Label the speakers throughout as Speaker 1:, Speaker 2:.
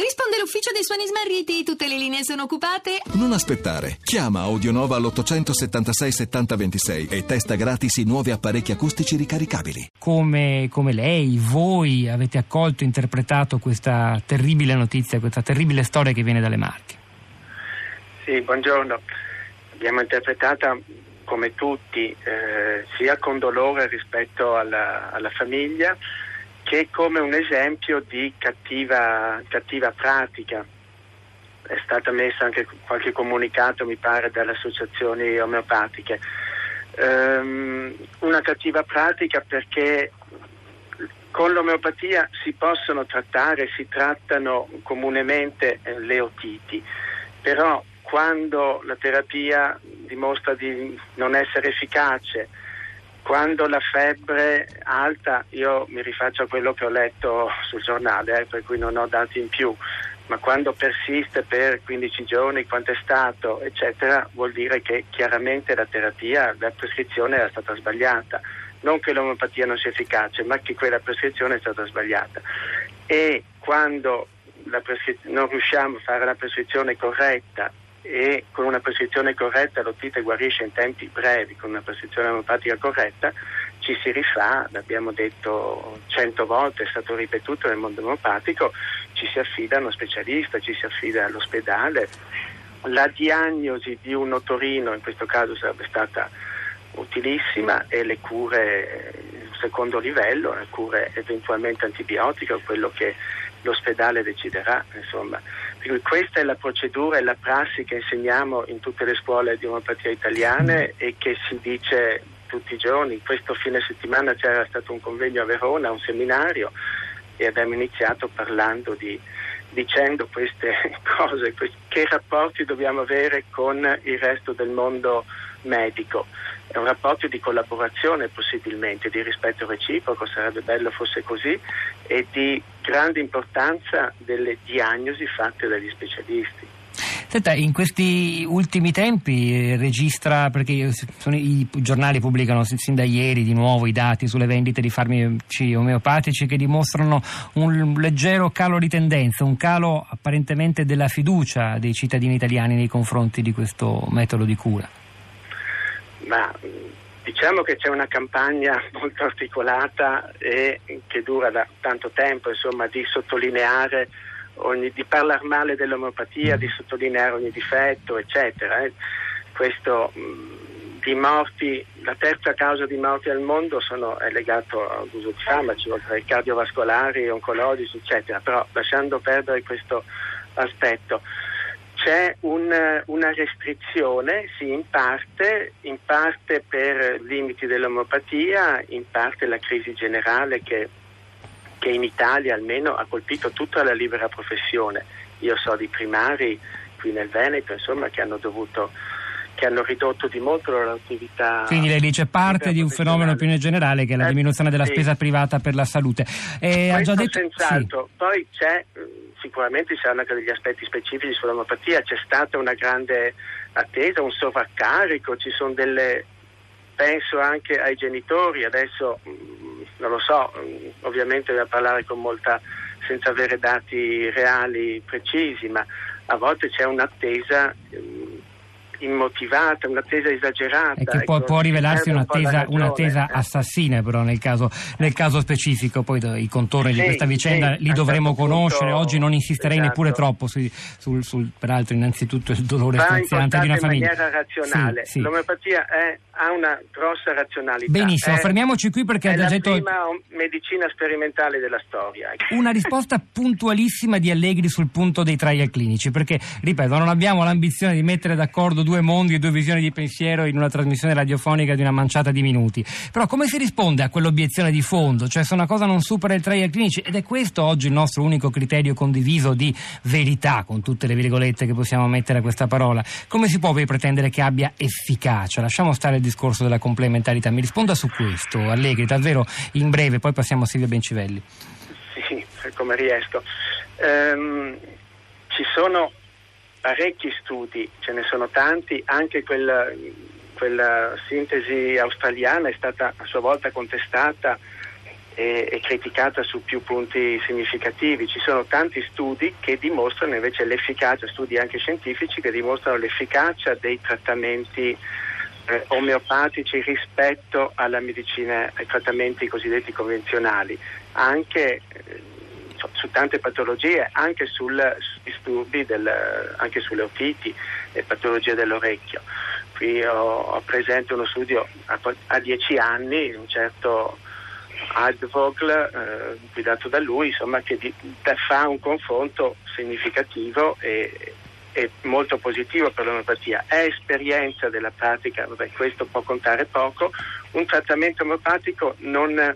Speaker 1: Risponde l'ufficio dei suoni smarriti, tutte le linee sono occupate.
Speaker 2: Non aspettare. Chiama Audionova all'876 7026 e testa gratis i nuovi apparecchi acustici ricaricabili.
Speaker 3: Come, come lei, voi avete accolto e interpretato questa terribile notizia, questa terribile storia che viene dalle Marche?
Speaker 4: Sì, buongiorno. Abbiamo interpretata come tutti, eh, sia con dolore rispetto alla, alla famiglia, che come un esempio di cattiva, cattiva pratica. È stata messa anche qualche comunicato, mi pare, dalle associazioni omeopatiche. Um, una cattiva pratica perché con l'omeopatia si possono trattare, si trattano comunemente eh, le otiti, però quando la terapia dimostra di non essere efficace, quando la febbre alta, io mi rifaccio a quello che ho letto sul giornale, eh, per cui non ho dati in più, ma quando persiste per 15 giorni, quanto è stato, eccetera, vuol dire che chiaramente la terapia, la prescrizione era stata sbagliata. Non che l'omeopatia non sia efficace, ma che quella prescrizione è stata sbagliata. E quando non riusciamo a fare la prescrizione corretta e con una prescrizione corretta l'otite guarisce in tempi brevi, con una prescrizione omeopatica corretta, ci si rifà, l'abbiamo detto cento volte, è stato ripetuto nel mondo omeopatico, ci si affida a uno specialista, ci si affida all'ospedale. La diagnosi di un otorino in questo caso sarebbe stata utilissima e le cure secondo livello, le cure eventualmente antibiotiche o quello che l'ospedale deciderà, insomma. Questa è la procedura e la prassi che insegniamo in tutte le scuole di omeopatia italiane e che si dice tutti i giorni. Questo fine settimana c'era stato un convegno a Verona, un seminario e abbiamo iniziato parlando di dicendo queste cose, che rapporti dobbiamo avere con il resto del mondo medico. È un rapporto di collaborazione possibilmente, di rispetto reciproco, sarebbe bello fosse così, e di grande importanza delle diagnosi fatte dagli specialisti.
Speaker 3: Senta, in questi ultimi tempi eh, registra, perché sono, i giornali pubblicano sin da ieri di nuovo i dati sulle vendite di farmaci omeopatici che dimostrano un leggero calo di tendenza, un calo apparentemente della fiducia dei cittadini italiani nei confronti di questo metodo di cura.
Speaker 4: Ma diciamo che c'è una campagna molto articolata e che dura da tanto tempo, insomma, di sottolineare ogni, di parlare male dell'omeopatia, di sottolineare ogni difetto, eccetera. Eh. Questo di morti, la terza causa di morti al mondo sono, è legato all'uso di farmaci, oltre ai cardiovascolari, oncologici, eccetera, però lasciando perdere questo aspetto. C'è un, una restrizione, sì, in parte, in parte per limiti dell'omeopatia, in parte la crisi generale che che in Italia almeno ha colpito tutta la libera professione. Io so di primari qui nel Veneto insomma, che hanno dovuto che hanno ridotto di molto la loro attività.
Speaker 3: Quindi lei dice parte di un fenomeno più generale che è la eh, diminuzione della spesa privata per la salute.
Speaker 4: E ha già detto senz'altro. Sì. Poi c'è sicuramente ci saranno anche degli aspetti specifici sull'omeopatia, c'è stata una grande attesa, un sovraccarico, ci sono delle penso anche ai genitori, adesso non lo so, ovviamente da parlare con molta senza avere dati reali precisi, ma a volte c'è un'attesa immotivata, un'attesa esagerata.
Speaker 3: E che può, ecco, può rivelarsi un'attesa, un un'attesa, eh. assassina però nel caso, nel caso specifico, poi i contorni sì, di questa vicenda sì, li dovremo certo conoscere, oggi non insisterei esatto. neppure troppo su, sul, sul, peraltro innanzitutto il dolore straziante di una famiglia.
Speaker 4: sì, l'omeopatia è, ha una grossa razionalità.
Speaker 3: Benissimo, è, fermiamoci qui perché
Speaker 4: è la
Speaker 3: detto...
Speaker 4: prima medicina sperimentale della storia.
Speaker 3: Una risposta puntualissima di Allegri sul punto dei trial clinici, perché ripeto, non abbiamo l'ambizione di mettere d'accordo due mondi e due visioni di pensiero in una trasmissione radiofonica di una manciata di minuti. Però come si risponde a quell'obiezione di fondo? Cioè se una cosa non supera il trial clinici ed è questo oggi il nostro unico criterio condiviso di verità, con tutte le virgolette che possiamo mettere a questa parola, come si può poi pretendere che abbia efficacia? Lasciamo stare il discorso della complementarità. Mi risponda su questo, Allegri, davvero in breve, poi passiamo a Silvia Bencivelli.
Speaker 4: Sì, come riesco. Um, ci sono parecchi studi, ce ne sono tanti, anche quella, quella sintesi australiana è stata a sua volta contestata e, e criticata su più punti significativi. Ci sono tanti studi che dimostrano invece l'efficacia, studi anche scientifici che dimostrano l'efficacia dei trattamenti eh, omeopatici rispetto alla medicina, ai trattamenti cosiddetti convenzionali, anche eh, su tante patologie, anche sul, su disturbi, del, anche sulle otiti e patologie dell'orecchio. Qui ho, ho presente uno studio a, a dieci anni, un certo Advogl, eh, guidato da lui, insomma, che di, da, fa un confronto significativo e, e, molto positivo per l'omeopatia. È esperienza della pratica, vabbè, questo può contare poco, un trattamento omeopatico non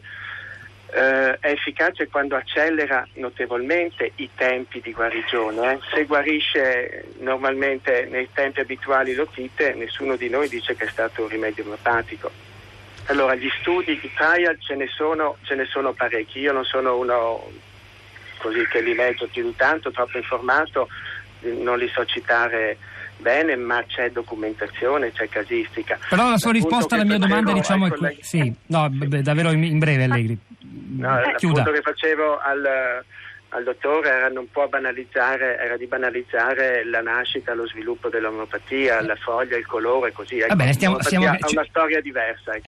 Speaker 4: eh, è efficace quando accelera notevolmente i tempi di guarigione. Eh. Se guarisce normalmente nei tempi abituali l'otite, nessuno di noi dice che è stato un rimedio omopatico. Allora, gli studi di trial ce ne sono, ce ne sono parecchi. Io non sono uno così che li leggo più di tanto, troppo informato, non li so citare bene, ma c'è documentazione, c'è casistica.
Speaker 3: Però la sua risposta alla mia domanda diciamo è
Speaker 4: colleghi...
Speaker 3: sì, no, beh, davvero in breve Allegri.
Speaker 4: No, il punto che facevo al, al dottore era, era, di banalizzare la nascita, lo sviluppo dell'omeopatia, la foglia, il colore, così. Ecco,
Speaker 3: Vabbè, stiamo, stiamo...
Speaker 4: ha una storia diversa. Ecco.